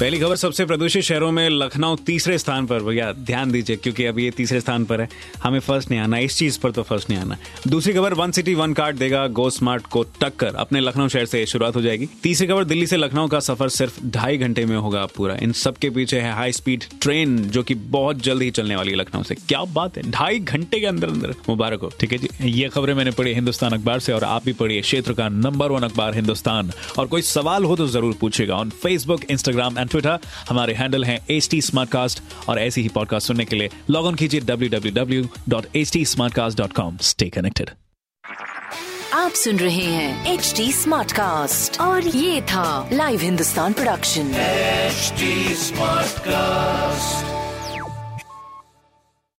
पहली खबर सबसे प्रदूषित शहरों में लखनऊ तीसरे स्थान पर, भैया ध्यान दीजिए, क्योंकि अब ये तीसरे स्थान पर है। हमें फ़र्स्ट नहीं आना, इस चीज़ पर तो फ़र्स्ट नहीं आना। दूसरी खबर वन सिटी वन कार्ड देगा गो स्मार्ट को टक्कर। अपने लखनऊ शहर से शुरुआत हो जाएगी। तीसरी खबर, दिल्ली से लखनऊ का सफ़र सिर्फ़ ढाई घंटे में होगा पूरा। इन सबके पीछे है हाई स्पीड ट्रेन जो की बहुत जल्द ही चलने वाली है लखनऊ से। क्या बात है, ढाई घंटे के अंदर अंदर। मुबारक हो। ठीक है जी, ये खबरें मैंने पढ़ी हिंदुस्तान अखबार से, और आप भी पढ़िए क्षेत्र का नंबर वन अखबार हिंदुस्तान। और कोई सवाल हो तो ज़रूर पूछेगा on Facebook Instagram and Twitter हमारे हैंडल हैं एच टी और ऐसी ही पॉडकास्ट सुनने के लिए लॉग इन कीजिए W W W dot H T Smartcast dot com stay connected आप सुन रहे हैं एच टी स्मार्ट कास्ट और ये था live Hindustan production smart Smartcast.